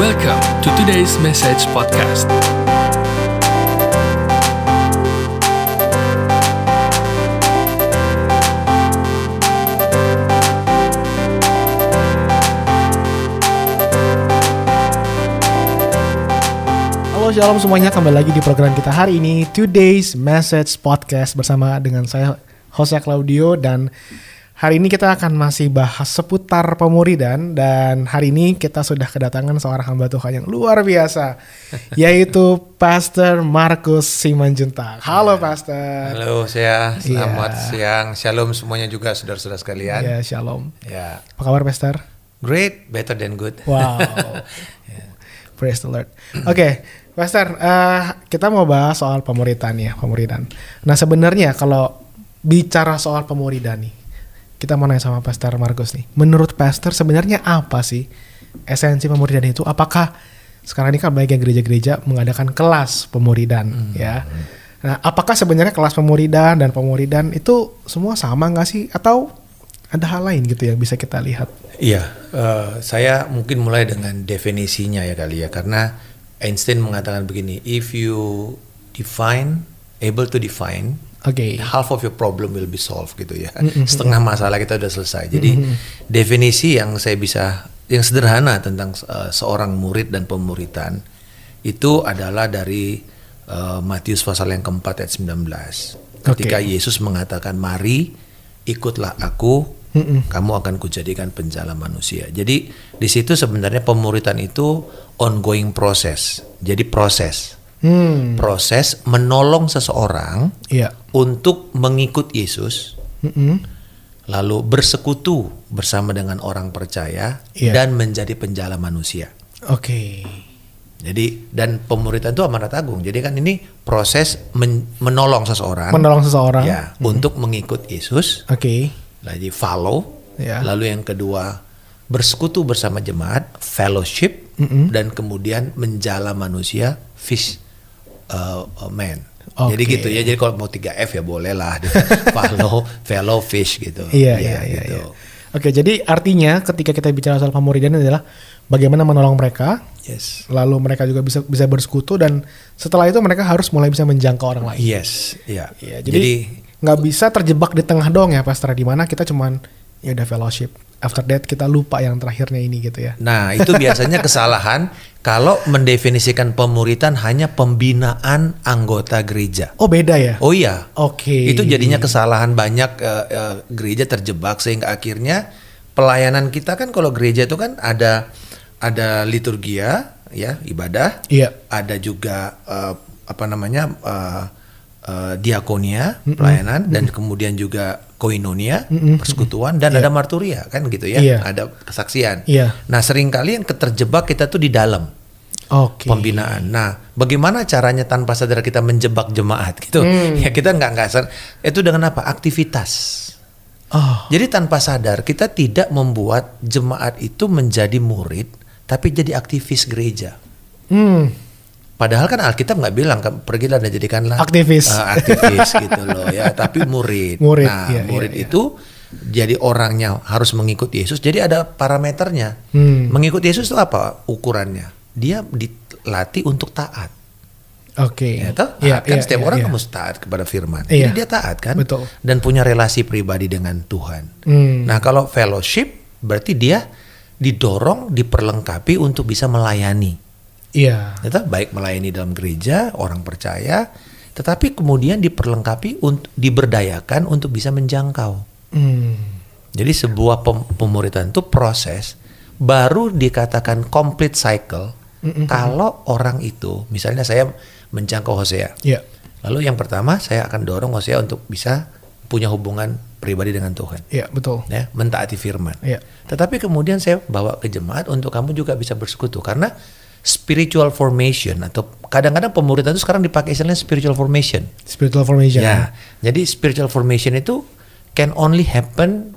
Welcome to today's message podcast. Halo Shalom semuanya, kembali lagi di program kita hari ini Today's Message Podcast bersama dengan saya Jose Claudio dan hari ini kita akan masih bahas seputar pemuridan dan hari ini kita sudah kedatangan seorang hamba Tuhan yang luar biasa yaitu Pastor Markus Simanjuntak. Halo Pastor. Halo saya, selamat Iya. siang, shalom semuanya juga saudara-saudara sekalian. Ya, Shalom. Ya, Apa kabar Pastor? great, better than good. Wow. Praise the Lord. Oke, Pastor, eh, kita mau bahas soal pemuridan ya, pemuridan. Nah sebenarnya kalau bicara soal pemuridan nih, kita mau nanya sama Pastor Markus nih. Menurut Pastor sebenarnya apa sih esensi pemuridan itu? Apakah sekarang ini kan banyak gereja-gereja mengadakan kelas pemuridan ya? Nah, apakah sebenarnya kelas pemuridan dan pemuridan itu semua sama nggak sih? Atau ada hal lain gitu yang bisa kita lihat? Iya, eh, saya mungkin mulai dengan definisinya ya kali ya, karena Einstein mengatakan begini, if you define, able to define, Oke. half of your problem will be solved gitu ya. Setengah masalah kita udah selesai. Jadi definisi yang saya bisa, yang sederhana tentang eh, seorang murid dan pemuritan itu adalah dari eh, Matius pasal yang keempat ayat 19. Ketika Oke. Yesus mengatakan, mari ikutlah aku, kamu akan kujadikan penjala manusia. Jadi di situ sebenarnya pemuritan itu ongoing proses. Jadi proses, Hmm, proses menolong seseorang iya. untuk mengikut Yesus, Mm-mm. lalu bersekutu bersama dengan orang percaya Iya. dan menjadi penjala manusia. Oke. Jadi dan pemuritan itu amanat agung. Jadi kan ini proses men- menolong seseorang, Menolong seseorang. ya untuk mengikut Yesus, Oke. lagi follow. Ya. Lalu yang kedua bersekutu bersama jemaat, fellowship, dan kemudian menjala manusia, fish uh, uh, man. Jadi Oke. gitu ya. Jadi kalau mau 3 F ya boleh lah. follow, fellow fish gitu. Iya, Ya, iya, iya, gitu. iya. Oke, jadi artinya ketika kita bicara soal pemuridan adalah bagaimana menolong mereka, Yes. lalu mereka juga bisa bisa bersekutu dan setelah itu mereka harus mulai bisa menjangkau orang lain. Yes, ya. Iya, jadi nggak bisa terjebak di tengah dong ya Pastor di mana kita cuman ya udah fellowship. After that kita lupa yang terakhirnya ini gitu ya. Nah, itu biasanya kesalahan kalau mendefinisikan pemuritan hanya pembinaan anggota gereja. Oh, beda ya? Oh iya. Oke. Itu jadinya kesalahan banyak eh, eh, gereja terjebak sehingga akhirnya pelayanan kita kan kalau gereja itu kan ada ada liturgia ya, ibadah, Iya. ada juga eh, apa namanya eh, eh, diakonia, pelayanan dan kemudian juga koinonia, persekutuan dan ada marturia kan gitu ya, Iya. ada kesaksian. Iya. Nah, sering kali yang keterjebak kita tuh di dalam Oke. pembinaan. Nah, bagaimana caranya tanpa sadar kita menjebak jemaat gitu? Ya kita nggak nggak. Itu dengan apa? Aktivitas. Oh, Jadi tanpa sadar kita tidak membuat jemaat itu menjadi murid, tapi jadi aktivis gereja. hmm. Padahal kan Alkitab nggak bilang "Kamu pergilah dan jadikanlah Aktivis. eh, aktivis gitu loh ya, tapi murid. Murid, Nah, iya, murid iya, iya. itu jadi orangnya harus mengikuti Yesus. Jadi ada parameternya. Hmm. Mengikuti Yesus itu apa ukurannya? Dia dilatih untuk taat. Oke. Ya, toh? Iya, kan iya, setiap iya, orang iya. kamu taat kepada firman. Iya. Jadi dia taat kan? Betul. Dan punya relasi pribadi dengan Tuhan. Hmm. Nah, kalau fellowship berarti dia didorong, diperlengkapi untuk bisa melayani. Iya. Ya toh? Baik melayani dalam gereja, orang percaya, tetapi kemudian diperlengkapi untuk diberdayakan untuk bisa menjangkau. Hmm. Jadi sebuah pem- pemuritan itu proses baru dikatakan complete cycle kalau orang itu misalnya saya menjangkau Hosea. Iya. Lalu yang pertama saya akan dorong Hosea untuk bisa punya hubungan pribadi dengan Tuhan. Iya, betul. Ya, mentaati firman. Iya. Tetapi kemudian saya bawa ke jemaat untuk kamu juga bisa bersekutu karena spiritual formation atau kadang-kadang pemuritan itu sekarang dipakai istilahnya spiritual formation. Spiritual formation. Ya, jadi spiritual formation itu can only happen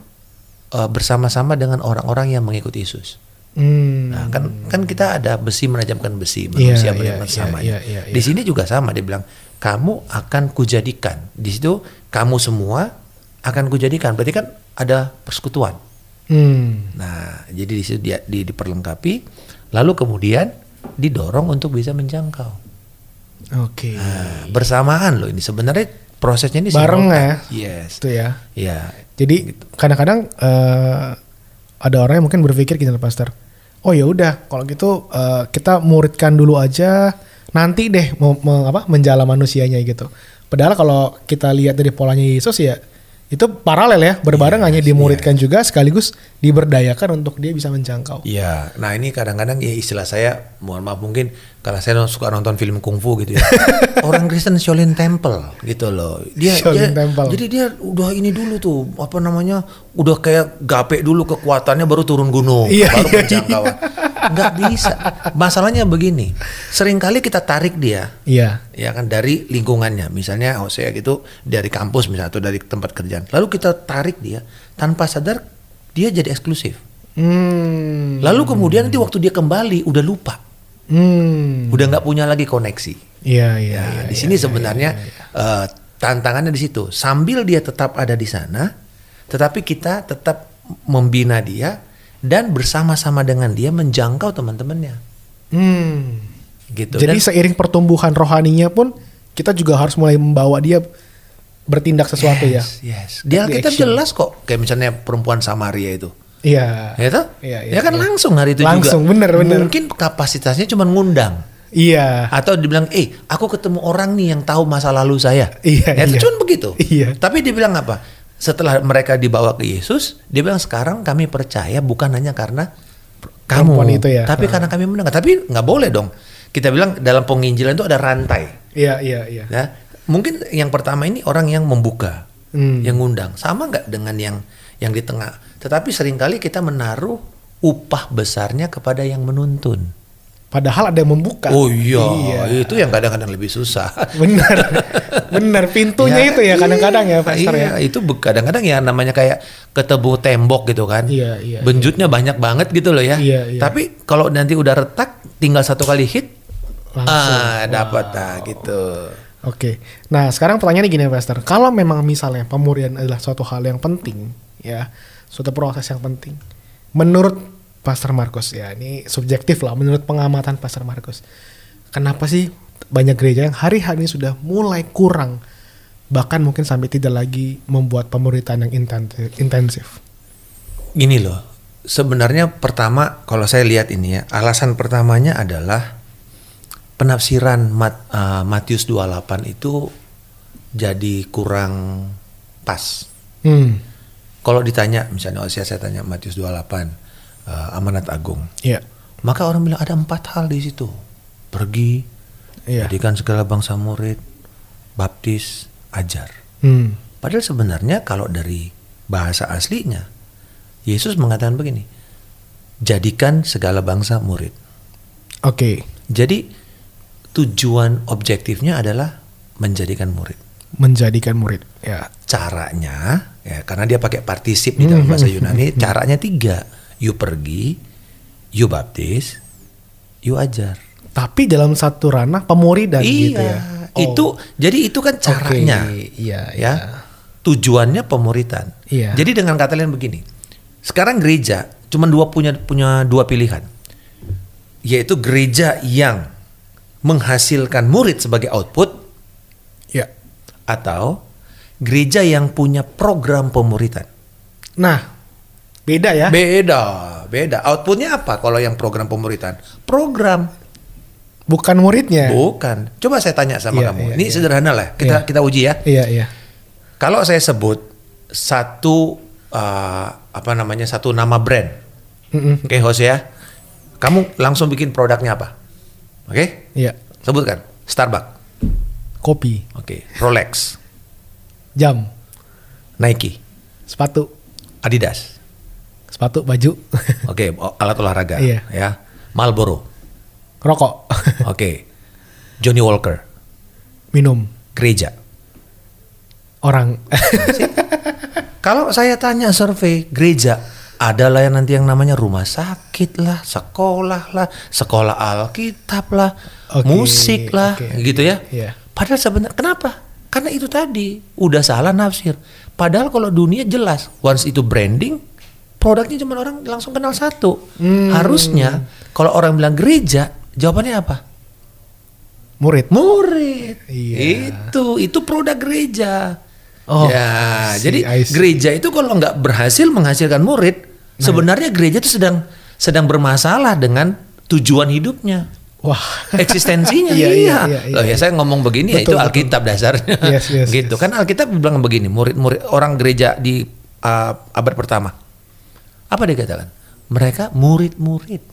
uh, bersama-sama dengan orang-orang yang mengikuti Yesus. Hmm. Nah, kan kan kita ada besi menajamkan besi, manusia Iya, menajamkan iya, sama. iya, iya, iya. Di sini juga sama dia bilang, "Kamu akan kujadikan." Di situ kamu semua akan kujadikan. Berarti kan ada persekutuan. Hmm. Nah, jadi di situ dia di, diperlengkapi lalu kemudian didorong untuk bisa menjangkau. Oke. Nah, bersamaan loh ini sebenarnya prosesnya ini Bareng simultan. ya? Yes. Itu ya. Ya. Jadi kadang-kadang eh, ada orang yang mungkin berpikir gini Pastor. Oh ya udah, kalau gitu eh, kita muridkan dulu aja, nanti deh mau, mau apa menjala manusianya gitu. Padahal kalau kita lihat dari polanya Yesus ya itu paralel ya, berbareng hanya dimuridkan juga sekaligus diberdayakan untuk dia bisa menjangkau. Iya, nah ini kadang-kadang ya istilah saya, mohon maaf mungkin kalau saya suka nonton film kungfu gitu ya, orang Kristen Shaolin Temple gitu loh. Dia, Shaolin dia- Temple. jadi dia udah ini dulu tuh apa namanya, udah kayak gape dulu kekuatannya baru turun gunung, Iya, baru iya, penjangkauan. Nggak bisa. Masalahnya begini, sering kali kita tarik dia, Iya. ya kan dari lingkungannya misalnya Hosea gitu dari kampus misalnya atau dari tempat kerjaan lalu kita tarik dia tanpa sadar dia jadi eksklusif Hmm. lalu kemudian nanti waktu dia kembali udah lupa Hmm. udah nggak punya lagi koneksi Iya, iya, Nah, iya. di sini sebenarnya eh, tantangannya di situ sambil dia tetap ada di sana tetapi kita tetap membina dia dan bersama-sama dengan dia menjangkau teman-temannya Hmm. gitu Jadi Dan- seiring pertumbuhan rohaninya pun kita juga harus mulai membawa dia bertindak sesuatu ya. Yes, yes. Di Alkitab action. jelas kok kayak misalnya perempuan Samaria itu. Iya. Ya toh? Iya, iya, ya kan iya. langsung hari itu Langsung, juga. bener, bener. Mungkin kapasitasnya cuma ngundang Iya. atau dibilang, "Eh, aku ketemu orang nih yang tahu masa lalu saya." Iya, Ya, itu iya. cuma begitu. Iya. Tapi dia bilang apa? Setelah mereka dibawa ke Yesus, dia bilang sekarang kami percaya bukan hanya karena kamu, Perempuan itu ya. tapi karena kami mendengar. Tapi nggak boleh dong. Kita bilang dalam penginjilan itu ada rantai. Iya, iya, iya. Ya, mungkin yang pertama ini orang yang membuka, Hmm. yang ngundang, sama nggak dengan yang yang di tengah. Tetapi sering kali kita menaruh upah besarnya kepada yang menuntun. Padahal ada yang membuka. Oh iya, Iya. itu yang kadang-kadang lebih susah. Benar. Benar pintunya itu ya kadang-kadang ya, Pastor iya, ya. itu kadang-kadang ya namanya kayak ketemu tembok gitu kan. Iya, iya, Benjutnya banyak banget gitu loh ya. Iya, iya. Tapi kalau nanti udah retak, tinggal satu kali hit, Langsung. ah dapat ah gitu. Oke. Nah, sekarang pertanyaannya gini, Pastor. Kalau memang misalnya pemuridan adalah suatu hal yang penting, ya, suatu proses yang penting. Menurut Pastor Markus, ya, ini subjektif lah. Menurut pengamatan Pastor Markus, kenapa sih banyak gereja yang hari-hari ini sudah mulai kurang, bahkan mungkin sampai tidak lagi membuat pemuridan yang intensif? intensif? Gini loh, sebenarnya pertama kalau saya lihat ini ya, alasan pertamanya adalah penafsiran Mat, uh, Matius 28 itu jadi kurang pas. Hmm, Kalau ditanya misalnya oh, saya, saya tanya Matius 28 uh, amanat agung, ya, maka orang bilang ada empat hal di situ. Pergi, Iya. jadikan segala bangsa murid, baptis, ajar. hmm, Padahal sebenarnya kalau dari bahasa aslinya, Yesus mengatakan begini, jadikan segala bangsa murid. oke, Jadi tujuan objektifnya adalah menjadikan murid. menjadikan murid, ya, Caranya, ya karena dia pakai partisip di dalam bahasa Yunani, caranya tiga. You pergi, you baptis, you ajar. tapi dalam satu ranah pemuridan iya, gitu ya. Oh. itu jadi itu kan caranya. Oke, iya, ya. iya. Tujuannya pemuritan. Iya. Jadi dengan kata lain begini. Sekarang gereja cuma dua punya punya dua pilihan. Yaitu gereja yang menghasilkan murid sebagai output Ya. atau gereja yang punya program pemuritan. Nah, beda ya. Beda, beda. Outputnya apa kalau yang program pemuritan? Program Bukan muridnya. bukan. Coba saya tanya sama Iya, kamu. iya, Ini iya. sederhana lah. Kita Iya. kita uji ya. Iya, iya. Kalau saya sebut satu uh, apa namanya satu nama brand, oke Hosea, kamu langsung bikin produknya apa? Oke, Iya. sebutkan. Starbucks, Kopi, oke. Rolex, jam, Nike, sepatu, Adidas, sepatu, baju, oke. o- Alat olahraga, Iya. ya. Marlboro, rokok, oke. Johnny Walker, minum, gereja. orang. Kalau saya tanya survei gereja, adalah yang nanti yang namanya rumah sakit lah, sekolah lah, sekolah Alkitab lah, Oke, musik lah, oke. gitu ya. Iya. Padahal sebenarnya kenapa? Karena itu tadi udah salah nafsir. Padahal kalau dunia jelas, once itu branding, produknya cuma orang langsung kenal satu. Hmm. Harusnya kalau orang bilang gereja, jawabannya apa? Murid. Murid. Iya. Itu itu produk gereja. Oh, ya, see, jadi see. gereja itu kalau nggak berhasil menghasilkan murid, Nah. sebenarnya gereja itu sedang sedang bermasalah dengan tujuan hidupnya. Wah. eksistensinya Iya, iya, iya, iya, iya, Loh ya saya ngomong begini ya Betul, itu betul. Alkitab dasarnya Yes, yes, gitu yes. kan Alkitab bilang begini murid-murid orang gereja di uh, abad pertama apa dia katakan mereka murid-murid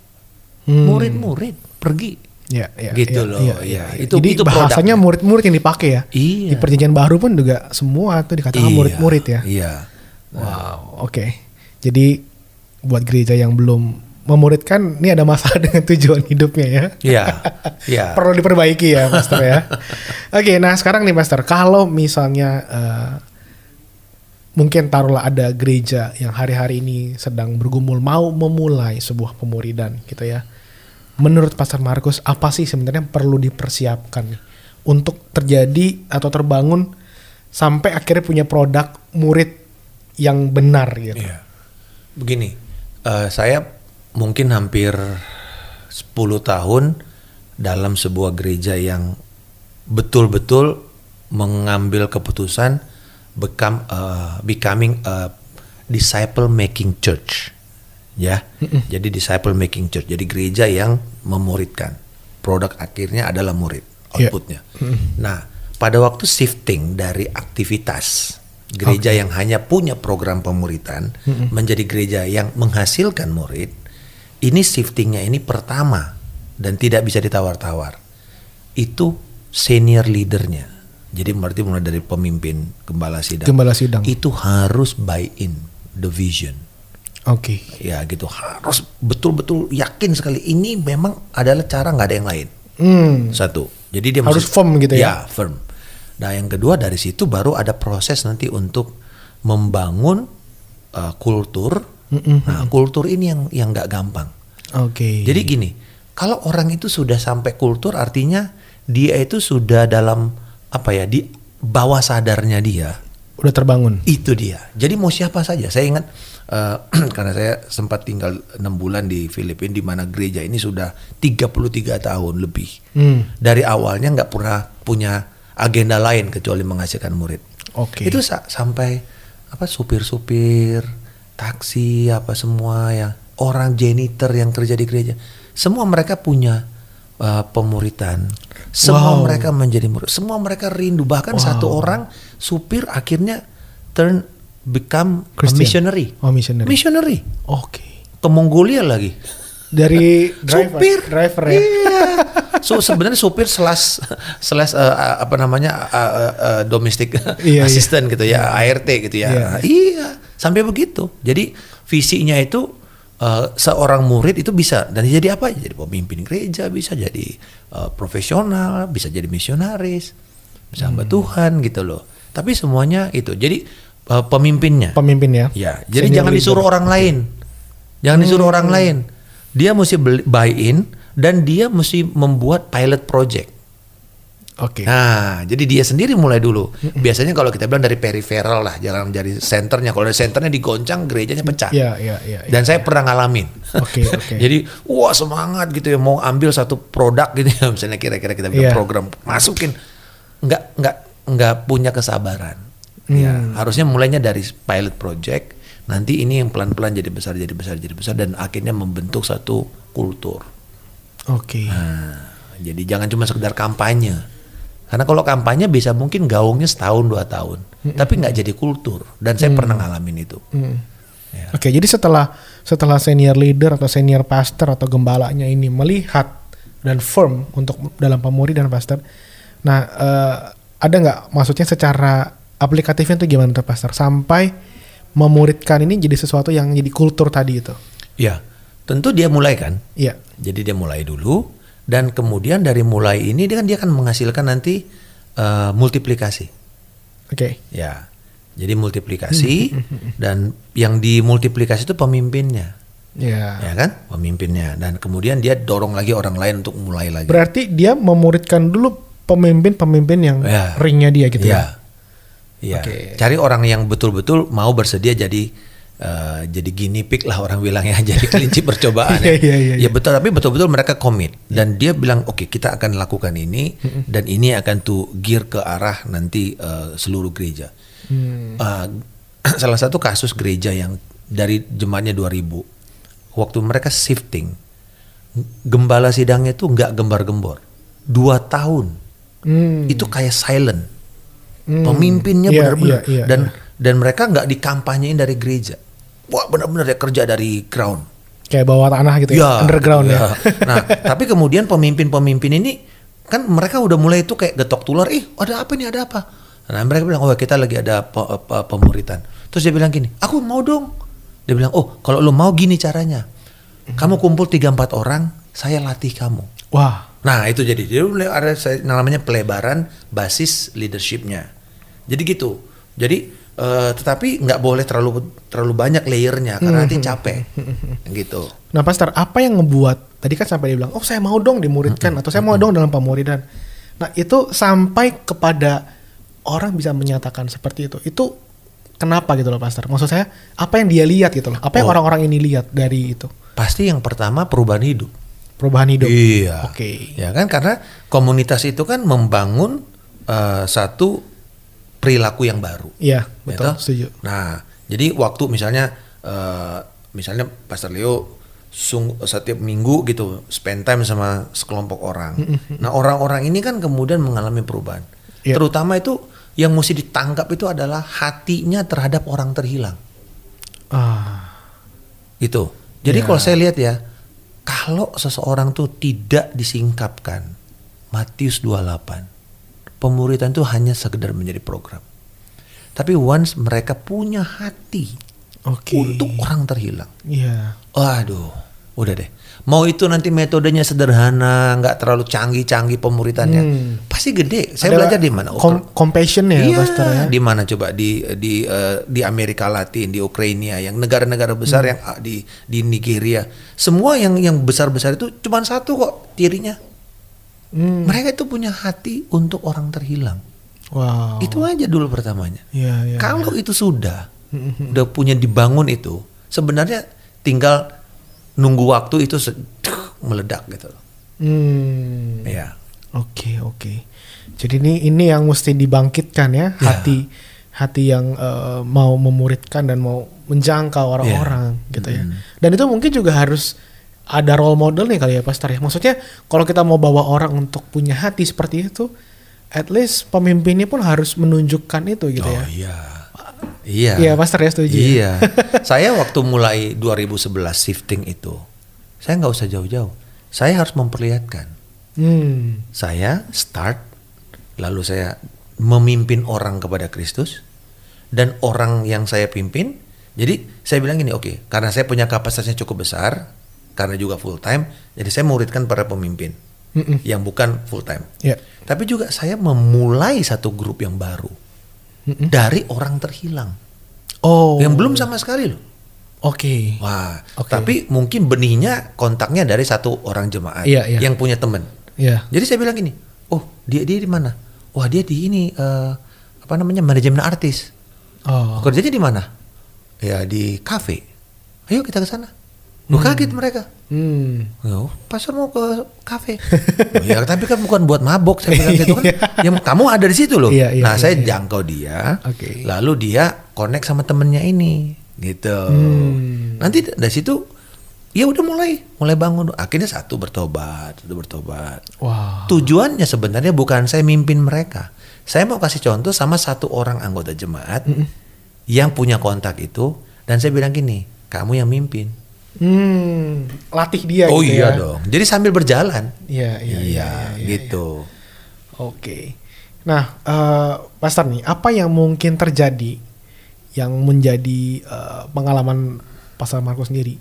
Hmm. murid-murid pergi Ya, ya, Gitu ya, loh, ya, iya. ya. Itu- Jadi itu bahasanya murid-murid yang dipakai ya. Iya. Di perjanjian baru pun juga semua tuh dikatakan Iya, murid-murid ya. iya Wow, oke. Jadi buat gereja yang belum memuridkan, ini ada masalah dengan tujuan hidupnya ya. iya iya Perlu diperbaiki ya, Master ya. Oke, nah sekarang nih, Master, kalau misalnya eh, mungkin taruhlah ada gereja yang hari-hari ini sedang bergumul mau memulai sebuah pemuridan, gitu ya. Menurut Pastor Markus, apa sih sebenarnya perlu dipersiapkan nih untuk terjadi atau terbangun sampai akhirnya punya produk murid yang benar gitu? Iya. Begini, eh, saya mungkin hampir 10 tahun dalam sebuah gereja yang betul-betul mengambil keputusan become eh, becoming a disciple making church. Ya. Jadi disciple making church. Jadi gereja yang memuridkan. Produk akhirnya adalah murid Iya. outputnya. Nah, pada waktu shifting dari aktivitas gereja yang hanya punya program pemuritan menjadi gereja yang menghasilkan murid, ini shiftingnya ini pertama dan tidak bisa ditawar-tawar. Itu senior leadernya. Jadi berarti mulai dari pemimpin gembala sidang. Gembala sidang. Itu harus buy in the vision. Oke. Ya gitu harus betul-betul yakin sekali ini memang adalah cara nggak ada yang lain. Hmm. Satu. Jadi dia Harus mesti- firm gitu ya? Ya, firm. Nah, yang kedua dari situ baru ada proses nanti untuk membangun uh, kultur. Nah, kultur ini yang yang nggak gampang. Oke. Jadi gini, kalau orang itu sudah sampai kultur artinya dia itu sudah dalam apa ya di bawah sadarnya dia udah terbangun. itu dia. Jadi mau siapa saja. Saya ingat eh, karena saya sempat tinggal enam bulan di Filipina di mana gereja ini sudah 33 tahun lebih. Hmm. Dari awalnya nggak pernah punya agenda lain kecuali menghasilkan murid. Oke. Itu sa- sampai apa supir-supir, taksi apa semua yang orang janitor yang kerja di gereja, semua mereka punya uh, pemuritan. Semua Wow. mereka menjadi murid. Semua mereka rindu. Bahkan satu orang supir akhirnya turn become a Christian. missionary. Oh, missionary. Missionary. Oke. Ke Mongolia lagi. Dari driver, supir driver ya. Iya. So sebenarnya supir slash slash uh, apa namanya uh, uh, uh, domestic Iya, assistant gitu ya ART gitu ya Iya. iya sampai begitu jadi visinya itu uh, seorang murid itu bisa dan jadi apa jadi pemimpin gereja bisa jadi uh, profesional bisa jadi misionaris bisa hamba Hmm. Tuhan gitu loh tapi semuanya itu jadi uh, pemimpinnya Pemimpin ya. Ya, jadi Senior jangan leader. disuruh orang lain. Jangan disuruh orang Hmm. lain. Dia mesti buy in dan dia mesti membuat pilot project. Oke. Nah, jadi dia sendiri mulai dulu. Biasanya kalau kita bilang dari periferal lah, jangan dari senternya. Kalau dari senternya digoncang, gerejanya pecah. Iya, iya, iya. Dan saya pernah ngalamin. Oke, oke. Jadi, wah semangat gitu ya mau ambil satu produk gitu ya, misalnya kira-kira kita bilang Iya. program masukin, nggak nggak nggak punya kesabaran. Hmm. Ya, harusnya mulainya dari pilot project. Nanti ini yang pelan-pelan jadi besar, jadi besar, jadi besar, dan akhirnya membentuk satu kultur. Oke. Nah, jadi jangan cuma sekedar kampanye. Karena kalau kampanye bisa mungkin gaungnya setahun dua tahun, tapi nggak jadi kultur. Dan saya pernah ngalamin itu. Hmm. Ya. Oke, jadi setelah setelah senior leader atau senior pastor atau gembalanya ini melihat dan firm untuk dalam pemuri dan pastor, nah eh, ada nggak maksudnya secara aplikatifnya itu gimana tuh pastor sampai memuridkan ini jadi sesuatu yang jadi kultur tadi itu? Ya, tentu dia mulai kan. Iya. Jadi dia mulai dulu dan kemudian dari mulai ini dia kan dia akan menghasilkan nanti eh, multiplikasi. Oke. Ya. Jadi multiplikasi dan yang dimultiplikasi itu pemimpinnya, Ya. ya kan? Pemimpinnya dan kemudian dia dorong lagi orang lain untuk mulai lagi. Berarti dia memuridkan dulu pemimpin-pemimpin yang Ya. ringnya dia gitu ya. Iya. Iya. Oke. Cari orang yang betul-betul mau bersedia jadi eh, jadi guinea pig lah orang bilangnya jadi kelinci percobaan ya. Iya, iya, iya, Ya betul tapi betul-betul mereka komit dan dia bilang oke kita akan lakukan ini dan ini akan tuh gear ke arah nanti eh, seluruh gereja. Hmm. Eh, salah satu kasus gereja yang dari jemaatnya 2000 waktu mereka shifting gembala sidangnya tuh nggak gembar-gembor dua tahun Hmm. itu kayak silent Hmm. pemimpinnya Iya, benar-benar iya, iya, dan iya. dan mereka nggak dikampanyein dari gereja wah benar-benar dia kerja dari ground. Kayak bawah tanah gitu ya, underground ya. nah tapi kemudian pemimpin-pemimpin ini kan mereka udah mulai itu kayak getok tular ih ada apa nih ada apa? Nah mereka bilang oh kita lagi ada pe- pe- pemuritan. Terus dia bilang gini aku mau dong. Dia bilang oh kalau lo mau gini caranya kamu kumpul tiga empat orang saya latih kamu. Wah, Nah itu jadi dia mulai ada saya- namanya pelebaran basis leadershipnya. Jadi gitu. Jadi eh, tetapi nggak boleh terlalu terlalu banyak layernya karena nanti capek. gitu. Nah, Pastor, apa yang ngebuat tadi kan sampai dia bilang, "Oh, saya mau dong dimuridkan atau saya mau dong dalam pemuridan." Nah, itu sampai kepada orang bisa menyatakan seperti itu. Itu kenapa gitu loh, Pastor? Maksud saya, apa yang dia lihat gitu loh? Apa yang Oh. orang-orang ini lihat dari itu? Pasti yang pertama perubahan hidup. Perubahan hidup. Iya. Oke. Ya kan karena komunitas itu kan membangun eh, satu perilaku yang baru. Iya, Ya betul, toh? setuju. Nah, jadi waktu misalnya eh, misalnya Pastor Leo sung, setiap minggu gitu spend time sama sekelompok orang. Nah, orang-orang ini kan kemudian mengalami perubahan. Iya. Terutama itu yang mesti ditangkap itu adalah hatinya terhadap orang terhilang. Ah, Gitu. Jadi Ya. kalau saya lihat ya, kalau seseorang tuh tidak disingkapkan Matius 28, pemuritan itu hanya sekedar menjadi program. Tapi once mereka punya hati oke. untuk orang terhilang, Iya. waduh, udah deh. Mau itu nanti metodenya sederhana, nggak terlalu canggih-canggih pemuritannya, Hmm. pasti gede. Saya Ada belajar di mana? com- compassion ya, Iya, Pastor ya. di mana coba di di eh, di Amerika Latin, di Ukraina, yang negara-negara besar Hmm. yang ah, di di Nigeria, semua yang yang besar-besar itu cuma satu kok cirinya. Hmm. Mereka itu punya hati untuk orang terhilang. Wow. Itu aja dulu pertamanya. Iya, iya. Kalau itu sudah Mm-mm. udah punya dibangun itu, sebenarnya tinggal nunggu waktu itu meledak gitu. Hmm. Ya. Oke oke. Jadi ini ini yang mesti dibangkitkan ya hati hati yang eh, mau memuridkan dan mau menjangkau orang-orang gitu ya. Dan itu mungkin juga harus ada role model nih kali ya Pastor ya. Maksudnya kalau kita mau bawa orang untuk punya hati seperti itu, at least pemimpinnya pun harus menunjukkan itu gitu Oh ya. iya. Iya. Iya Pastor ya setuju. ya? Iya. saya waktu mulai 2011 shifting itu, saya nggak usah jauh-jauh. Saya harus memperlihatkan. Hmm. Saya start, lalu saya memimpin orang kepada Kristus, dan orang yang saya pimpin. Jadi saya bilang gini, oke, karena saya punya kapasitasnya cukup besar, karena juga full time, jadi saya muridkan para pemimpin Mm-mm. yang bukan full time. Ya. Tapi juga saya memulai satu grup yang baru Mm-mm. dari orang terhilang, Oh. yang belum sama sekali loh. Oke. Wah, Oke. tapi mungkin benihnya kontaknya dari satu orang jemaat Iya, iya. yang punya teman. Ya. Jadi saya bilang gini, oh dia dia di mana? Wah dia di ini eh, apa namanya manajemen artis. Oh. Kerjanya di mana? Ya di kafe. Ayo kita ke sana. Lu kaget mereka. Hmm. Oh, pasar mau ke kafe. Oh, ya tapi kan bukan buat mabok saya bilang gitu kan. ya kamu ada di situ loh. Iya, iya, nah, iya, saya iya. jangkau dia. Oke. Lalu dia connect sama temennya ini gitu. Hmm. Nanti dari situ ya udah mulai mulai bangun. Akhirnya satu bertobat, satu bertobat. Wow. Tujuannya sebenarnya bukan saya mimpin mereka. Saya mau kasih contoh sama satu orang anggota jemaat yang punya kontak itu dan saya bilang gini, kamu yang mimpin. Hmm. Latih dia oh gitu iya ya. dong. Jadi sambil berjalan. Iya, iya, iya, iya, iya, gitu. Oke. Nah, eh Pastor nih, apa yang mungkin terjadi yang menjadi eh, pengalaman Pastor Markus sendiri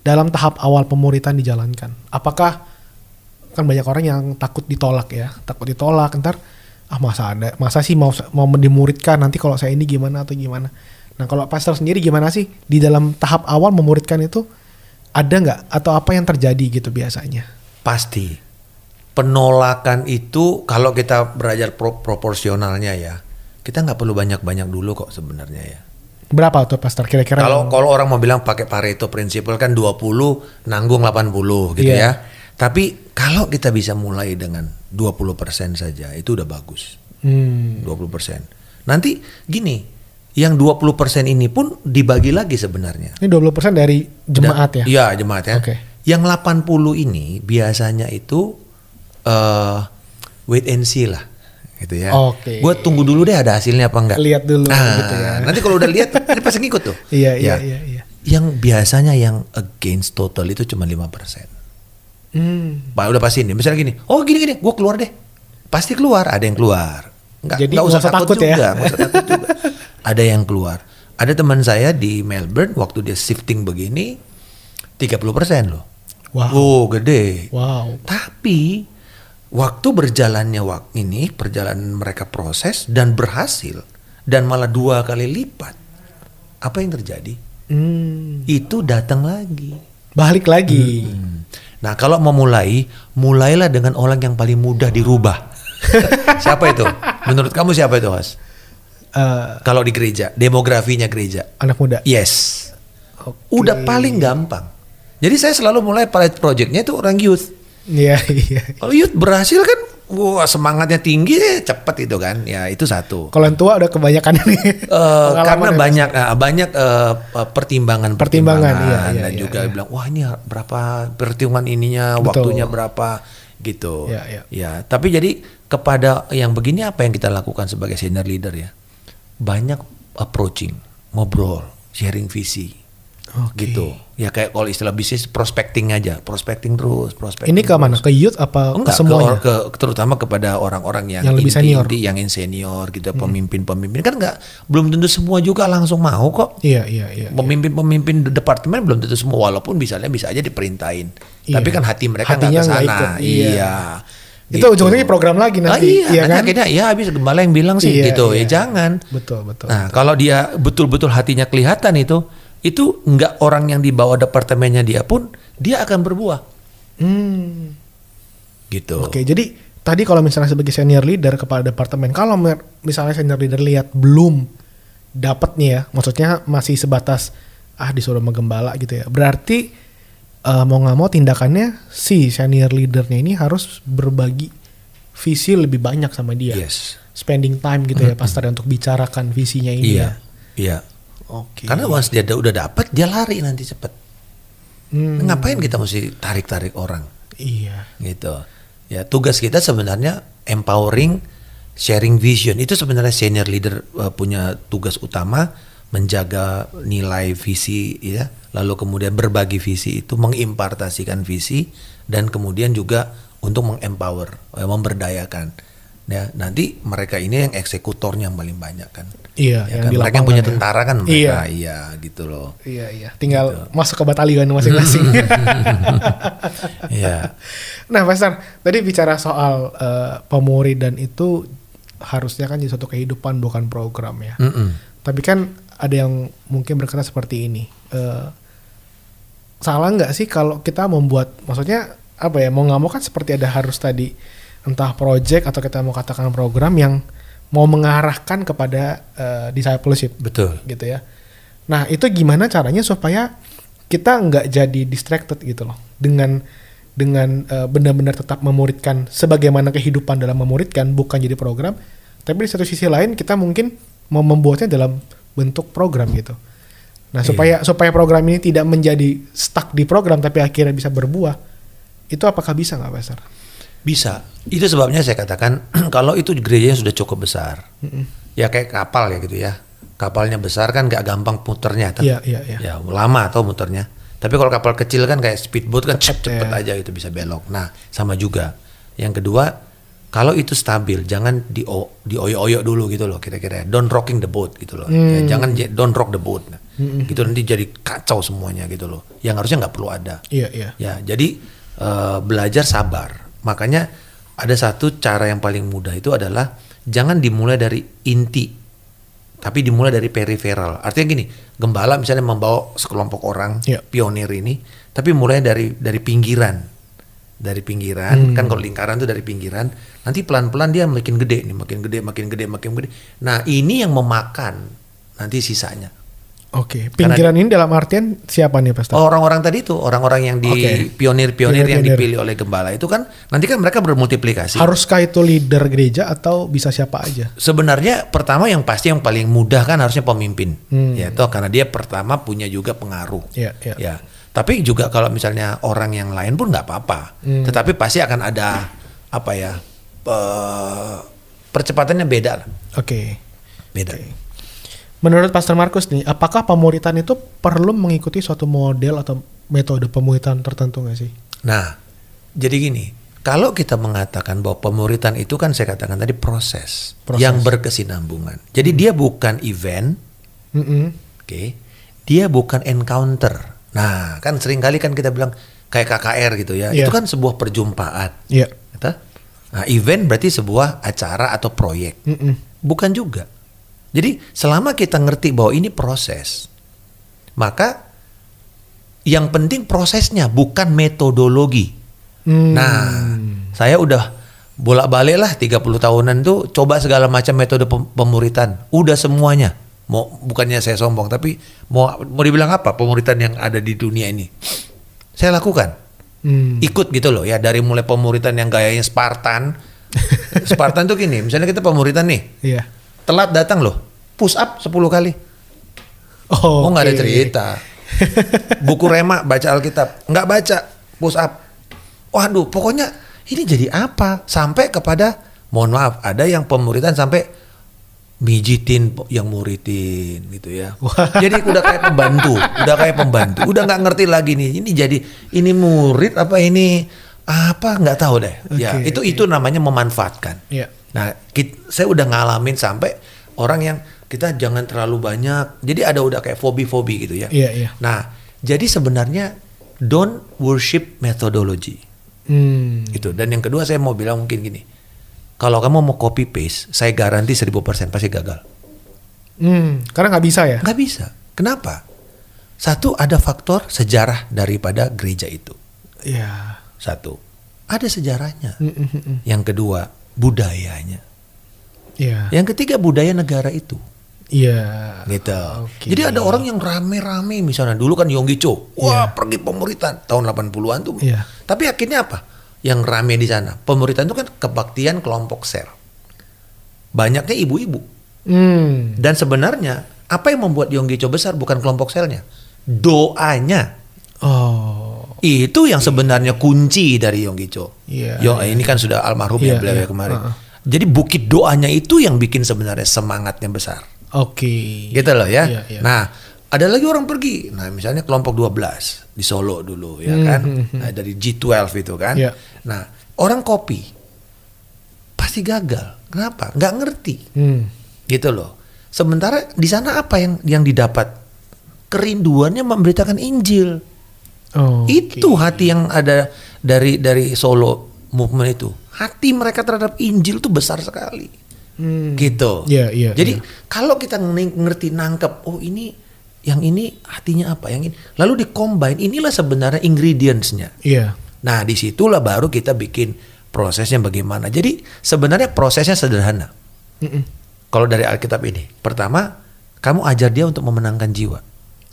dalam tahap awal pemuritan dijalankan? Apakah kan banyak orang yang takut ditolak ya, takut ditolak ntar ah masa ada masa sih mau mau dimuridkan nanti kalau saya ini gimana atau gimana. Nah, kalau Pastor sendiri gimana sih di dalam tahap awal memuridkan itu ada nggak atau apa yang terjadi gitu biasanya? Pasti. Penolakan itu kalau kita belajar pro- proporsionalnya ya, kita nggak perlu banyak-banyak dulu kok sebenarnya ya. Berapa tuh pastor kira-kira? Kalau yang- kalau orang mau bilang pakai Pareto prinsipal kan 20 nanggung 80 gitu Iya. ya. Tapi kalau kita bisa mulai dengan 20% saja itu udah bagus. Hmm. 20%. Nanti gini, yang 20% ini pun dibagi lagi sebenarnya. Ini 20% dari jemaat ya? Iya, jemaat ya. Oke. Yang 80 ini biasanya itu eh wait and see lah gitu ya. Oke. Gue tunggu dulu deh ada hasilnya apa enggak. Lihat dulu Nah, gitu ya. Nanti kalau udah lihat ini pasti ngikut tuh. Iya, iya, Ya. iya, iya. Yang biasanya yang against total itu cuma 5%. Hmm. Pak udah pasti nih. Misalnya gini, oh gini gini, gue keluar deh. Pasti keluar, ada yang keluar. Nggak, Jadi nggak usah usah takut, takut ya. juga, nggak usah takut juga. Ada yang keluar. Ada teman saya di Melbourne waktu dia shifting begini 30% loh. Wow. Oh, gede. Wow. Tapi waktu berjalannya waktu ini perjalanan mereka proses dan berhasil dan malah dua kali lipat. Apa yang terjadi? Hmm. Itu datang lagi. Balik lagi. Hmm. Nah, kalau mau mulai, mulailah dengan orang yang paling mudah dirubah. siapa itu? Menurut kamu siapa itu, Mas? Eh, Kalau di gereja, demografinya gereja. anak muda. Yes. Oke. Udah paling gampang. Jadi saya selalu mulai pilot projectnya itu orang youth. Iya, iya. Kalau youth berhasil kan, wah semangatnya tinggi, eh, cepet itu kan. Ya itu satu. Kalau yang tua udah kebanyakan ini. Pengalaman karena ya, banyak eh, banyak eh, eh, pertimbangan Pertimbangan, iya, iya, dan iya, juga iya. bilang wah ini berapa perhitungan ininya Betul. waktunya berapa gitu Iya, iya. ya tapi jadi kepada yang begini apa yang kita lakukan sebagai senior leader ya banyak approaching ngobrol sharing visi Oke. gitu ya kayak kalau istilah bisnis prospecting aja prospecting terus prospecting Ini ke mana? Ke youth apa Enggak, ke semuanya? ke, ke- terutama kepada orang-orang yang, Yang lebih inti- senior. Inti, yang senior gitu, pemimpin-pemimpin kan enggak belum tentu semua juga langsung mau kok. Iya, iya, iya. Pemimpin-pemimpin de- departemen belum tentu semua walaupun misalnya bisa aja diperintahin. Iya. Tapi kan hati mereka nggak ke nggak sana. iya. Iya. Itu ujung-ujungnya program lagi Ah, nanti, iya, iya nanti kan? akhirnya ya habis gembala yang bilang sih Iya, gitu. iya. Ya jangan. Betul, betul. Nah, kalau dia betul-betul hatinya kelihatan itu, itu nggak orang yang di bawah departemennya dia pun dia akan berbuah Hmm. gitu. Oke, jadi tadi kalau misalnya sebagai senior leader kepada departemen, kalau misalnya senior leader lihat belum dapat nih ya, maksudnya masih sebatas ah disuruh menggembala gitu ya. Berarti eh, mau nggak mau tindakannya si senior leadernya ini harus berbagi visi lebih banyak sama dia. Yes. Spending time gitu ya, pastor untuk bicarakan visinya ini Iya. ya. Iya. Oke. Karena once dia da- udah dapat, dia lari nanti cepet. Hmm, Ngapain kita mesti tarik-tarik orang Iya. gitu? Ya tugas kita sebenarnya empowering, sharing vision. Itu sebenarnya senior leader uh, punya tugas utama menjaga nilai visi ya, lalu kemudian berbagi visi itu mengimpartasikan visi dan kemudian juga untuk mengempower, eh, memberdayakan. Ya, nanti mereka ini yang eksekutornya yang paling banyak kan. Iya, Ya yang kan? mereka yang punya ya. tentara kan Iya. mereka, iya gitu loh. Iya, iya. Tinggal masuk ke batalion masing-masing. Iya. Nah, Pastor, tadi bicara soal eh, pemuridan itu harusnya kan jadi suatu kehidupan bukan program ya. Mm-mm. Tapi kan ada yang mungkin berkata seperti ini. Eh, salah nggak sih kalau kita membuat, maksudnya apa ya? Mau nggak mau kan seperti ada harus tadi entah project atau kita mau katakan program yang mau mengarahkan kepada eh, discipleship Betul. gitu ya. Nah itu gimana caranya supaya kita nggak jadi distracted gitu loh dengan dengan eh, benar-benar tetap memuridkan sebagaimana kehidupan dalam memuridkan bukan jadi program, tapi di satu sisi lain kita mungkin mau membuatnya dalam bentuk program gitu. Nah supaya supaya program ini tidak menjadi stuck di program tapi akhirnya bisa berbuah, itu apakah bisa nggak Pastor? Bisa. Itu sebabnya saya katakan kalau itu gerejanya sudah cukup besar. Ya kayak kapal ya gitu ya. Kapalnya besar kan gak gampang puternya. kan? Iya iya iya. Ya lama atau muternya. Tapi kalau kapal kecil kan kayak speedboat kan Cepet cepet, ya. aja itu bisa belok. Nah sama juga. Yang kedua kalau itu stabil jangan di dioyo-oyo dulu gitu loh kira-kira. Don't rocking the boat gitu loh. Ya, jangan j- don't rock the boat. Nah, Gitu nanti jadi kacau semuanya gitu loh. Yang harusnya nggak perlu ada. Iya iya. Ya, jadi eh, belajar sabar. Makanya ada satu cara yang paling mudah itu adalah jangan dimulai dari inti, tapi dimulai dari periferal. Artinya gini, gembala misalnya membawa sekelompok orang Iya. pionir ini, tapi mulai dari dari pinggiran, dari pinggiran kan kalau lingkaran itu dari pinggiran, nanti pelan-pelan dia makin gede nih, makin gede, makin gede, makin gede. Nah ini yang memakan nanti sisanya. Oke, pinggiran ini dalam artian siapa nih Pastor? Orang-orang tadi itu, orang-orang yang di Oke. pionir-pionir yang Pionir-pionir. dipilih oleh gembala itu kan nanti kan mereka bermultiplikasi. Haruskah itu leader gereja atau bisa siapa aja? Sebenarnya pertama yang pasti yang paling mudah kan harusnya pemimpin, Hmm. ya toh karena dia pertama punya juga pengaruh. Iya, iya. Ya, tapi juga kalau misalnya orang yang lain pun nggak apa-apa. Hmm. Tetapi pasti akan ada apa ya percepatannya beda lah, Oke. beda. Menurut Pastor Markus nih, apakah pemuritan itu perlu mengikuti suatu model atau metode pemuritan tertentu nggak sih? Nah, jadi gini, kalau kita mengatakan bahwa pemuritan itu kan saya katakan tadi proses, Proses. yang berkesinambungan. Jadi dia bukan event, Mm-mm. oke, dia bukan encounter. Nah, kan sering kali kan kita bilang kayak KKR gitu ya, Iya. itu kan sebuah perjumpaan. Iya. Gitu? Nah, event berarti sebuah acara atau proyek. Mm-mm. Bukan juga. Jadi selama kita ngerti bahwa ini proses, maka yang penting prosesnya bukan metodologi. Hmm. Nah, saya udah bolak-balik lah 30 tahunan tuh coba segala macam metode pem- pemuritan. Udah semuanya. Mau bukannya saya sombong tapi mau mau dibilang apa pemuritan yang ada di dunia ini. Saya lakukan. Hmm. Ikut gitu loh ya dari mulai pemuritan yang gayanya Spartan. Spartan tuh gini, misalnya kita pemuritan nih, Iya. telat datang loh, push up 10 kali. Oh, Oh nggak ada oke. cerita. Buku rema baca Alkitab, nggak baca push up. Waduh, pokoknya ini jadi apa? Sampai kepada, mohon maaf, ada yang pemuritan sampai mijitin yang muridin gitu ya. Jadi udah kayak pembantu, udah kayak pembantu, udah nggak ngerti lagi nih. Ini jadi ini murid apa ini apa nggak tahu deh. ya Oke, itu oke. itu namanya memanfaatkan. Iya. Nah, kit- saya udah ngalamin sampai orang yang kita jangan terlalu banyak. Jadi ada udah kayak fobi-fobi gitu ya. Iya, iya. Nah, jadi sebenarnya don't worship methodology Hmm. gitu. Dan yang kedua saya mau bilang mungkin gini. Kalau kamu mau copy paste, saya garansi 1000% pasti gagal. Hmm. Karena nggak bisa ya? Nggak bisa. Kenapa? Satu ada faktor sejarah daripada gereja itu. Iya. Satu. Ada sejarahnya. Mm, mm. Yang kedua, budayanya. Iya. Yang ketiga budaya negara itu. Iya. gitu. Oke. Jadi ada orang yang rame-rame misalnya dulu kan Yonggi Cho, wah pergi pemuritan tahun 80-an tuh. Iya. Tapi akhirnya apa? Yang rame di sana, pemuritan itu kan kebaktian kelompok sel. Banyaknya ibu-ibu. Hmm. Dan sebenarnya apa yang membuat Yonggi Cho besar bukan kelompok selnya, doanya. Oh. Itu yang sebenarnya kunci dari Yonggi Cho. Iya, Yo, ini kan sudah almarhum Iya, ya beliau iya. ya kemarin. Heeh. Jadi bukit doanya itu yang bikin sebenarnya semangatnya besar. Oke. gitu loh ya. Iya, iya. Nah, ada lagi orang pergi. Nah, misalnya kelompok 12 di Solo dulu ya Hmm, kan. hmm, hmm. Nah, dari G12 itu kan. Iya. Nah, orang kopi pasti gagal. Kenapa? Nggak ngerti. Hmm. Gitu loh. Sementara di sana apa yang yang didapat? Kerinduannya memberitakan Injil. Oh. Itu hati yang ada dari dari Solo movement itu. Hati mereka terhadap Injil itu besar sekali Hmm. gitu. Iya, iya, Jadi iya. kalau kita ng- ngerti nangkep, oh ini yang ini hatinya apa, yang ini, lalu di-combine, inilah sebenarnya ingredientsnya. Iya. Nah di situlah baru kita bikin prosesnya bagaimana. Jadi sebenarnya prosesnya sederhana. Mm-mm. Kalau dari Alkitab ini, pertama kamu ajar dia untuk memenangkan jiwa.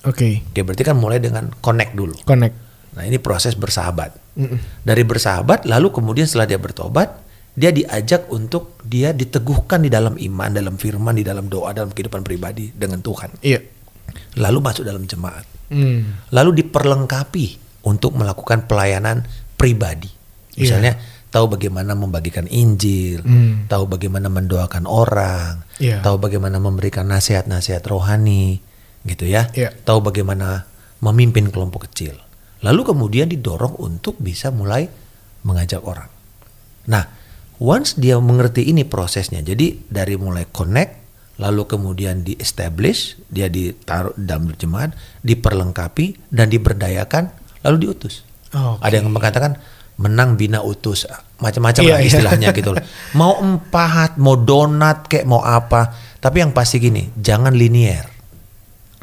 Oke. Oke, berarti kan mulai dengan connect dulu. Connect. Nah ini proses bersahabat. Mm-mm. Dari bersahabat, lalu kemudian setelah dia bertobat, dia diajak untuk dia diteguhkan di dalam iman, dalam firman, di dalam doa, dalam kehidupan pribadi dengan Tuhan. Iya. Lalu masuk dalam jemaat. Hmm. Lalu diperlengkapi untuk melakukan pelayanan pribadi. Misalnya tahu bagaimana membagikan Injil, Hmm. tahu bagaimana mendoakan orang, Iya. tahu bagaimana memberikan nasihat-nasihat rohani, gitu ya. Iya. Tahu bagaimana memimpin kelompok kecil. Lalu kemudian didorong untuk bisa mulai mengajak orang. Nah, once dia mengerti ini prosesnya, jadi dari mulai connect, lalu kemudian di establish, dia ditaruh dalam jemaat, diperlengkapi dan diberdayakan, lalu diutus. Oke. Ada yang mengatakan menang bina utus, macam-macam Iya, lah iya. istilahnya gitu loh. Mau empat, mau donat kayak mau apa, tapi yang pasti gini, jangan linear.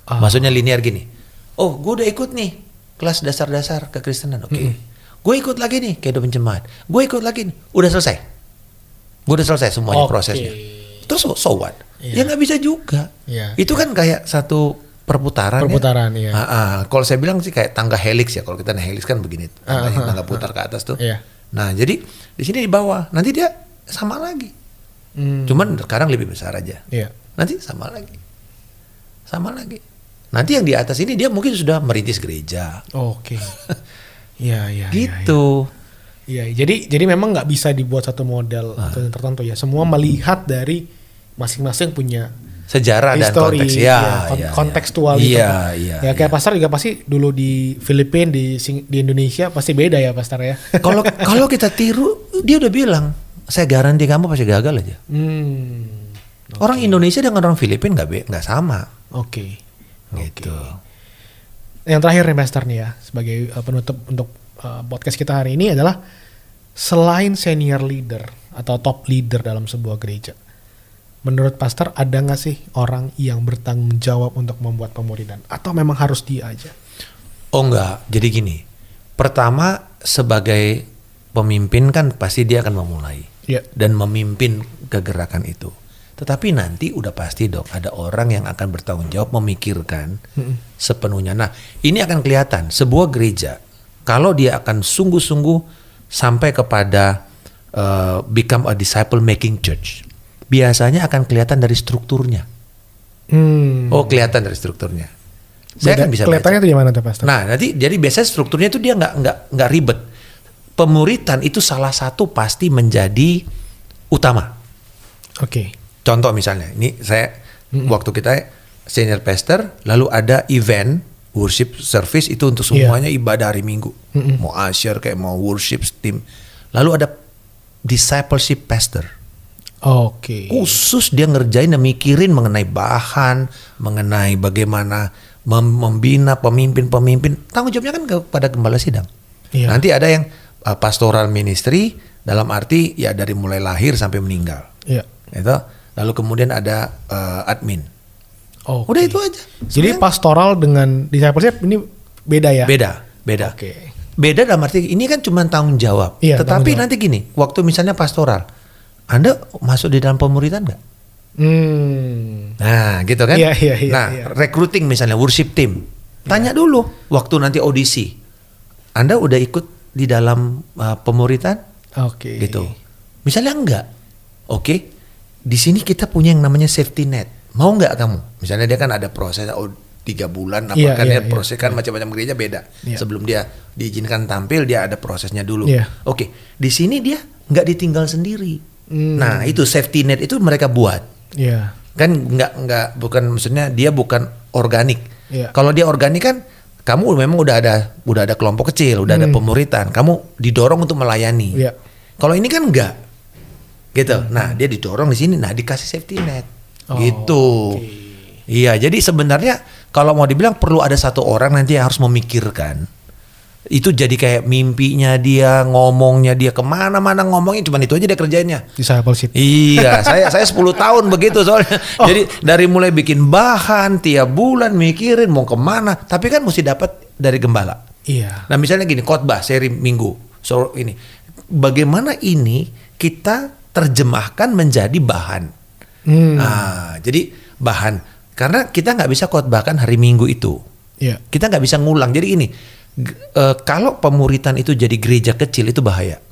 Ah. Maksudnya linear gini. Oh, gue udah ikut nih kelas dasar-dasar kekristenan, oke. Gue ikut lagi nih kehidupan jemaat. Gue ikut lagi nih, udah selesai. Gue udah selesai semuanya Oke. prosesnya. Terus so, so what? Iya. Ya nggak bisa juga. Iya, Itu kan kayak satu perputaran. ya. Perputaran, iya. Ah, ah. Kalau saya bilang sih kayak tangga helix ya. Kalau kita naik helix kan begini, tangga, tangga putar ke atas tuh. Iya. Nah, jadi di sini di bawah, nanti dia sama lagi. Hmm. Cuman sekarang lebih besar aja. Iya. Nanti sama lagi. Sama lagi. Nanti yang di atas ini dia mungkin sudah merintis gereja. Oke. Iya, iya. iya, gitu. Iya, jadi jadi memang nggak bisa dibuat satu model Ah. atau yang tertentu ya. Semua melihat dari masing-masing punya Sejarah dan history, konteks. ya, Ya, kon- ya, ya. kontekstual Iya, gitu. kan. iya. Ya kayak iya. pastor juga pasti dulu di Filipina di Sing- di Indonesia pasti beda ya pastor ya. Kalau kalau kita tiru, dia udah bilang, saya garansi kamu pasti gagal aja. hmm. Orang Indonesia dengan orang Filipina nggak be- nggak sama. Oke. Gitu. Yang terakhir nih Pastor nih ya sebagai uh, penutup untuk uh, podcast kita hari ini adalah selain senior leader atau top leader dalam sebuah gereja. Menurut Pastor ada nggak sih orang yang bertanggung jawab untuk membuat pemuridan atau memang harus dia aja? Oh enggak, jadi gini. Pertama sebagai pemimpin kan pasti dia akan memulai Iya. dan memimpin kegerakan itu. Tetapi nanti udah pasti dong ada orang yang akan bertanggung jawab memikirkan sepenuhnya. Nah ini akan kelihatan sebuah gereja kalau dia akan sungguh-sungguh sampai kepada uh, become a disciple making church, biasanya akan kelihatan dari strukturnya. Hmm. Oh kelihatan dari strukturnya. Saya Beda- kan bisa baca. kelihatannya tuh di mana tuh Pastor? Nah, nanti jadi biasanya strukturnya itu dia nggak nggak nggak ribet. Pemuritan itu salah satu pasti menjadi utama. Oke. Contoh misalnya, ini saya waktu kita senior pastor, lalu ada event worship service itu untuk Iya. semuanya ibadah hari Minggu. Mau asyir kayak mau worship team. Lalu ada discipleship pastor. Oke. Khusus dia ngerjain dan mikirin mengenai bahan, mengenai bagaimana mem- membina pemimpin-pemimpin. Tanggung jawabnya kan kepada gembala sidang. Iya. Nanti ada yang uh, pastoral ministry dalam arti ya dari mulai lahir sampai meninggal. Iya. Itu. Lalu kemudian ada uh, admin. Oke. Udah itu aja. Jadi Sebenarnya pastoral dengan discipleship ini beda ya? beda, beda. Oke. Beda dalam arti ini kan cuma tanggung jawab. Iya, Tetapi tanggung jawab. nanti gini, waktu misalnya pastoral, Anda masuk di dalam pemuritan nggak? Hmm. Nah, gitu kan? Iya, iya, iya, nah, recruiting misalnya worship team. Tanya dulu waktu nanti audisi. Anda udah ikut di dalam uh, pemuritan? Oke. Gitu. Misalnya enggak. Oke. Di sini kita punya yang namanya safety net. Mau nggak kamu? Misalnya dia kan ada proses oh, tiga bulan apa Iya, kan ya proses kan macam-macam gereja beda. Sebelum dia diizinkan tampil dia ada prosesnya dulu. Oke. Di sini dia nggak ditinggal sendiri. Hmm. Nah, itu safety net itu mereka buat Iya. kan nggak nggak bukan maksudnya dia bukan organik. Iya. Kalau dia organik kan kamu memang udah ada udah ada kelompok kecil, udah ada pemuritan, kamu didorong untuk melayani. Hmm. Iya. Kalau ini kan enggak, gitu. Nah dia didorong di sini, nah dikasih safety net, Oh, gitu. Iya, jadi sebenarnya kalau mau dibilang perlu ada satu orang nanti yang harus memikirkan. Itu jadi kayak mimpinya dia, ngomongnya dia ke mana-mana ngomongnya cuman itu aja dia kerjainnya. Iya, saya saya 10 tahun begitu soalnya. Jadi dari mulai bikin bahan tiap bulan mikirin mau ke mana, tapi kan mesti dapat dari gembala. Iya. Nah misalnya gini khotbah seri minggu, so ini bagaimana ini kita terjemahkan menjadi bahan. Hmm. Nah, jadi bahan karena kita nggak bisa khotbahkan hari minggu itu. Iya. Kita nggak bisa ngulang. Jadi ini kalau pemuritan itu jadi gereja kecil itu bahaya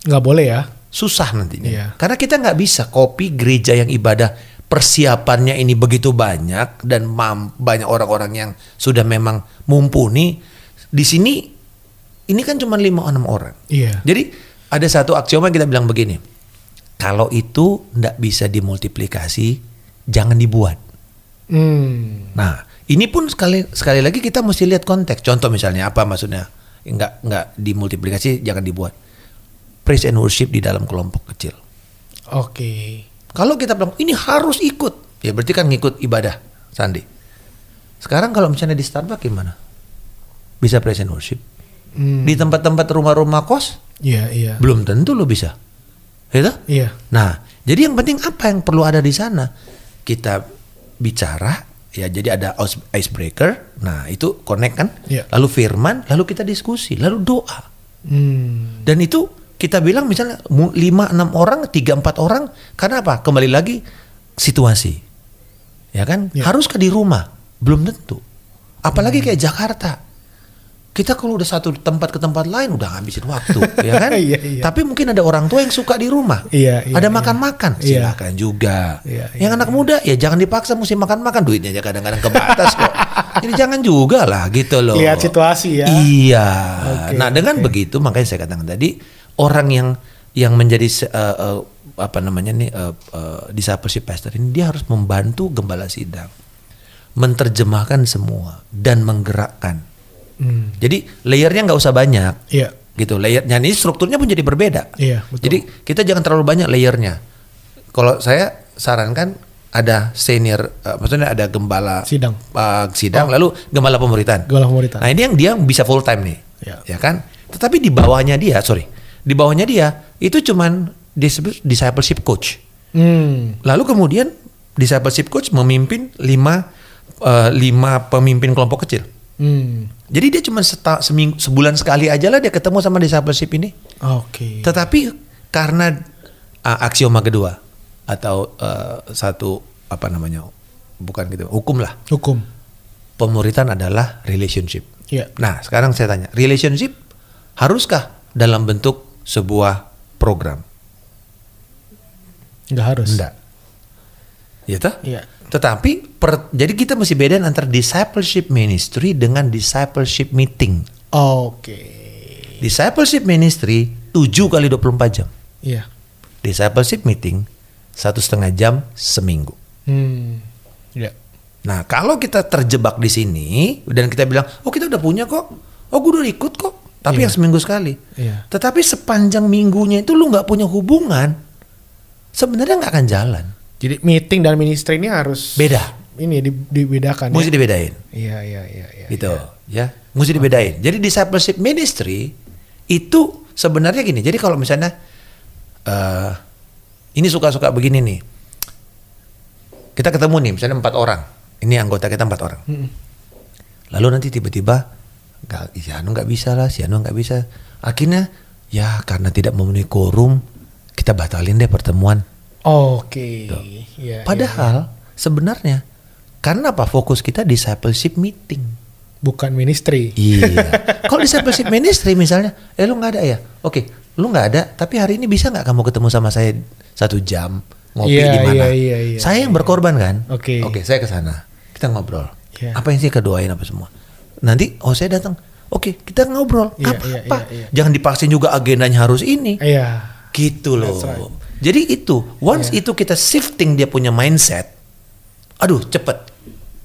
Nggak boleh ya? susah nantinya. Iya. Karena kita nggak bisa copy gereja yang ibadah persiapannya ini begitu banyak dan mam- banyak orang-orang yang sudah memang mumpuni. Di sini ini kan cuma lima enam orang. Iya. Jadi ada satu aksioma yang kita bilang begini. Kalau itu nggak bisa dimultiplikasi, jangan dibuat. Hmm. Nah, ini pun sekali sekali lagi kita mesti lihat konteks. Contoh misalnya apa maksudnya? Nggak nggak dimultiplikasi, jangan dibuat. Praise and worship di dalam kelompok kecil. Oke. Kalau kita bilang ini harus ikut, ya berarti kan ngikut ibadah, Sandi. Sekarang kalau misalnya di Starbucks gimana? Bisa praise and worship. Hmm. Di tempat-tempat rumah-rumah kos Iya, iya. belum tentu lo bisa. Gitu? Iya. Nah, jadi yang penting apa yang perlu ada di sana? Kita bicara, ya jadi ada ice- icebreaker. Nah, itu connect kan? Iya. Lalu firman, lalu kita diskusi, lalu doa. Hmm. Dan itu kita bilang misalnya 5 6 orang, 3 4 orang, karena apa? Kembali lagi situasi. Ya kan? Ya. Haruskah di rumah? Belum tentu. Apalagi kayak Jakarta. Kita kalau udah satu tempat ke tempat lain udah ngabisin waktu, ya kan? Iya, iya. Tapi mungkin ada orang tua yang suka di rumah. Iya, iya, ada iya. makan-makan, Iya. silakan juga. Iya, yang iya, anak muda ya jangan dipaksa mesti makan-makan duitnya aja kadang-kadang kebatas kok. Jadi jangan juga lah gitu loh. Lihat situasi ya. Iya. Oke, nah dengan oke. begitu makanya saya katakan tadi orang yang yang menjadi eh, eh, apa namanya nih eh, discipleship pastor ini dia harus membantu gembala sidang menerjemahkan semua dan menggerakkan. Hmm. Jadi layernya nggak usah banyak Iya. gitu layernya ini strukturnya pun jadi berbeda. Iya, betul. Jadi kita jangan terlalu banyak layernya. Kalau saya sarankan ada senior, eh, maksudnya ada gembala Sidang. eh, sidang, lalu gembala pemuritan. Gembala pemuritan. Nah ini yang dia bisa full time nih, Ya. ya kan? Tetapi di bawahnya dia, sorry, di bawahnya dia itu cuman disebut discipleship coach. Hmm. Lalu kemudian discipleship coach memimpin lima eh, lima pemimpin kelompok kecil. Hmm. Jadi dia cuma seta, seming, sebulan sekali aja lah dia ketemu sama discipleship ini. Oke. Tetapi karena uh, aksioma kedua atau uh, satu apa namanya bukan gitu hukum lah Hukum. pemuritan adalah relationship. Iya. Nah sekarang saya tanya relationship haruskah dalam bentuk sebuah program? Nggak harus. Enggak. Ya toh? Iya. Tetapi per- jadi kita mesti bedain antara discipleship ministry dengan discipleship meeting. Oke. Discipleship ministry 7 kali 24 jam. Iya. Discipleship meeting satu setengah jam seminggu. Hmm. Iya. Nah kalau kita terjebak di sini dan kita bilang, oh kita udah punya kok, oh gue udah ikut kok, tapi Iya. yang seminggu sekali. Iya. Tetapi sepanjang minggunya itu lu nggak punya hubungan, sebenarnya nggak akan jalan. Jadi meeting dan ministry ini harus Beda. Ini di- dibedakan Mesti ya. dibedain, Iya, iya, iya, iya. gitu, ya. Mesti dibedain. Jadi discipleship ministry itu sebenarnya gini. Jadi kalau misalnya eh ini suka-suka begini nih, kita ketemu nih, misalnya empat orang. Ini anggota kita empat orang. Mm-mm. Lalu nanti tiba-tiba nggak, si Anu nggak bisa lah, si Anu nggak bisa. Akhirnya ya karena tidak memenuhi quorum, kita batalin deh pertemuan. Oke. Iya, Padahal iya, sebenarnya karena apa? Fokus kita discipleship meeting. iya. bukan ministry. Iya. Kalau discipleship ministry misalnya, eh lu nggak ada ya? Oke, lu nggak ada, tapi hari ini bisa nggak kamu ketemu sama saya satu jam ngopi Iya, di mana? iya, iya, iya, saya yang berkorban kan? Oke. Oke, saya ke sana. Kita ngobrol. Iya. Apa yang sih kedoain apa semua? Nanti oh saya datang. Oke, kita ngobrol. Iya, apa iya, apa? iya, iya. Jangan dipaksain juga agendanya harus ini. Iya. Gitu loh. That's right. Jadi itu, once Iya. itu kita shifting dia punya mindset, aduh cepet.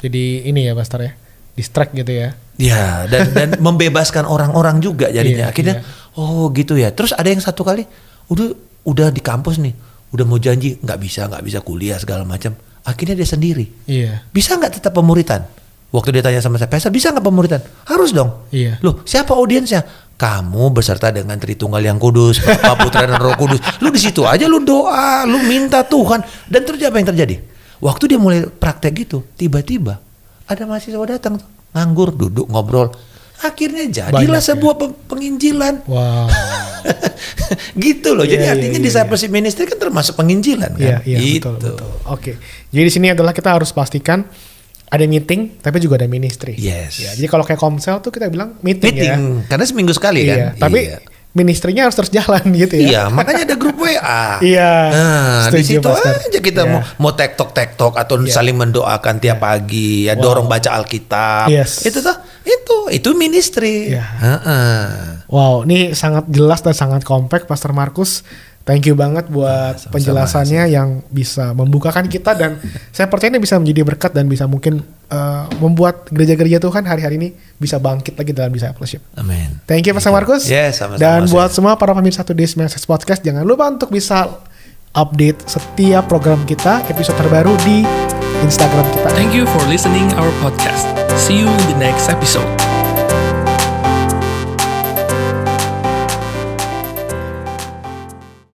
Jadi ini ya Pastor ya. Distract gitu ya. Ya, dan dan membebaskan orang-orang juga jadinya. Iya, Akhirnya iya. oh gitu ya. Terus ada yang satu kali udah udah di kampus nih, udah mau janji nggak bisa nggak bisa kuliah segala macam. Akhirnya dia sendiri. Iya. Bisa nggak tetap pemuritan? Waktu dia tanya sama saya, Pastor bisa nggak pemuritan? Harus dong. Iya. Loh, siapa audiensnya? Kamu beserta dengan Tritunggal yang Kudus, Bapa Putra dan Roh Kudus. Lu di situ aja lu doa, lu minta Tuhan. Dan terjadi apa yang terjadi? Waktu dia mulai praktek gitu, tiba-tiba ada mahasiswa datang tuh, nganggur, duduk ngobrol. Akhirnya jadilah Banyak ya. sebuah pe- penginjilan. Wow. gitu loh. Jadi Iya, iya, artinya iya, discipleship ministry kan termasuk penginjilan kan? Iya, iya gitu. betul, betul. Oke. Jadi di sini adalah kita harus pastikan ada meeting tapi juga ada ministry. Yes. Ya, jadi kalau kayak komsel tuh kita bilang meeting, Meeting, ya. karena seminggu sekali Iya, kan? tapi Iya. ministrinya harus terus jalan gitu ya. Iya, makanya ada grup WA. Iya, Nah, di situ Pastor. aja kita Iya. mau mau tektok tektok atau Iya. saling mendoakan tiap pagi, ya Wow. dorong baca Alkitab. Yes. Itu tuh, itu itu ministry. Iya. Heeh. Wow, ini sangat jelas dan sangat kompak Pastor Markus. Thank you banget buat sama-sama, penjelasannya yang bisa membukakan kita dan saya percaya ini bisa menjadi berkat dan bisa mungkin uh, membuat gereja-gereja Tuhan hari-hari ini bisa bangkit lagi dalam discipleship. Amin. Thank you Pastor Markus. Yes, sama-sama, Dan buat semua para pemirsa Today's Message Podcast jangan lupa untuk bisa update setiap program kita episode terbaru di Instagram kita. Thank you for listening our podcast. See you in the next episode.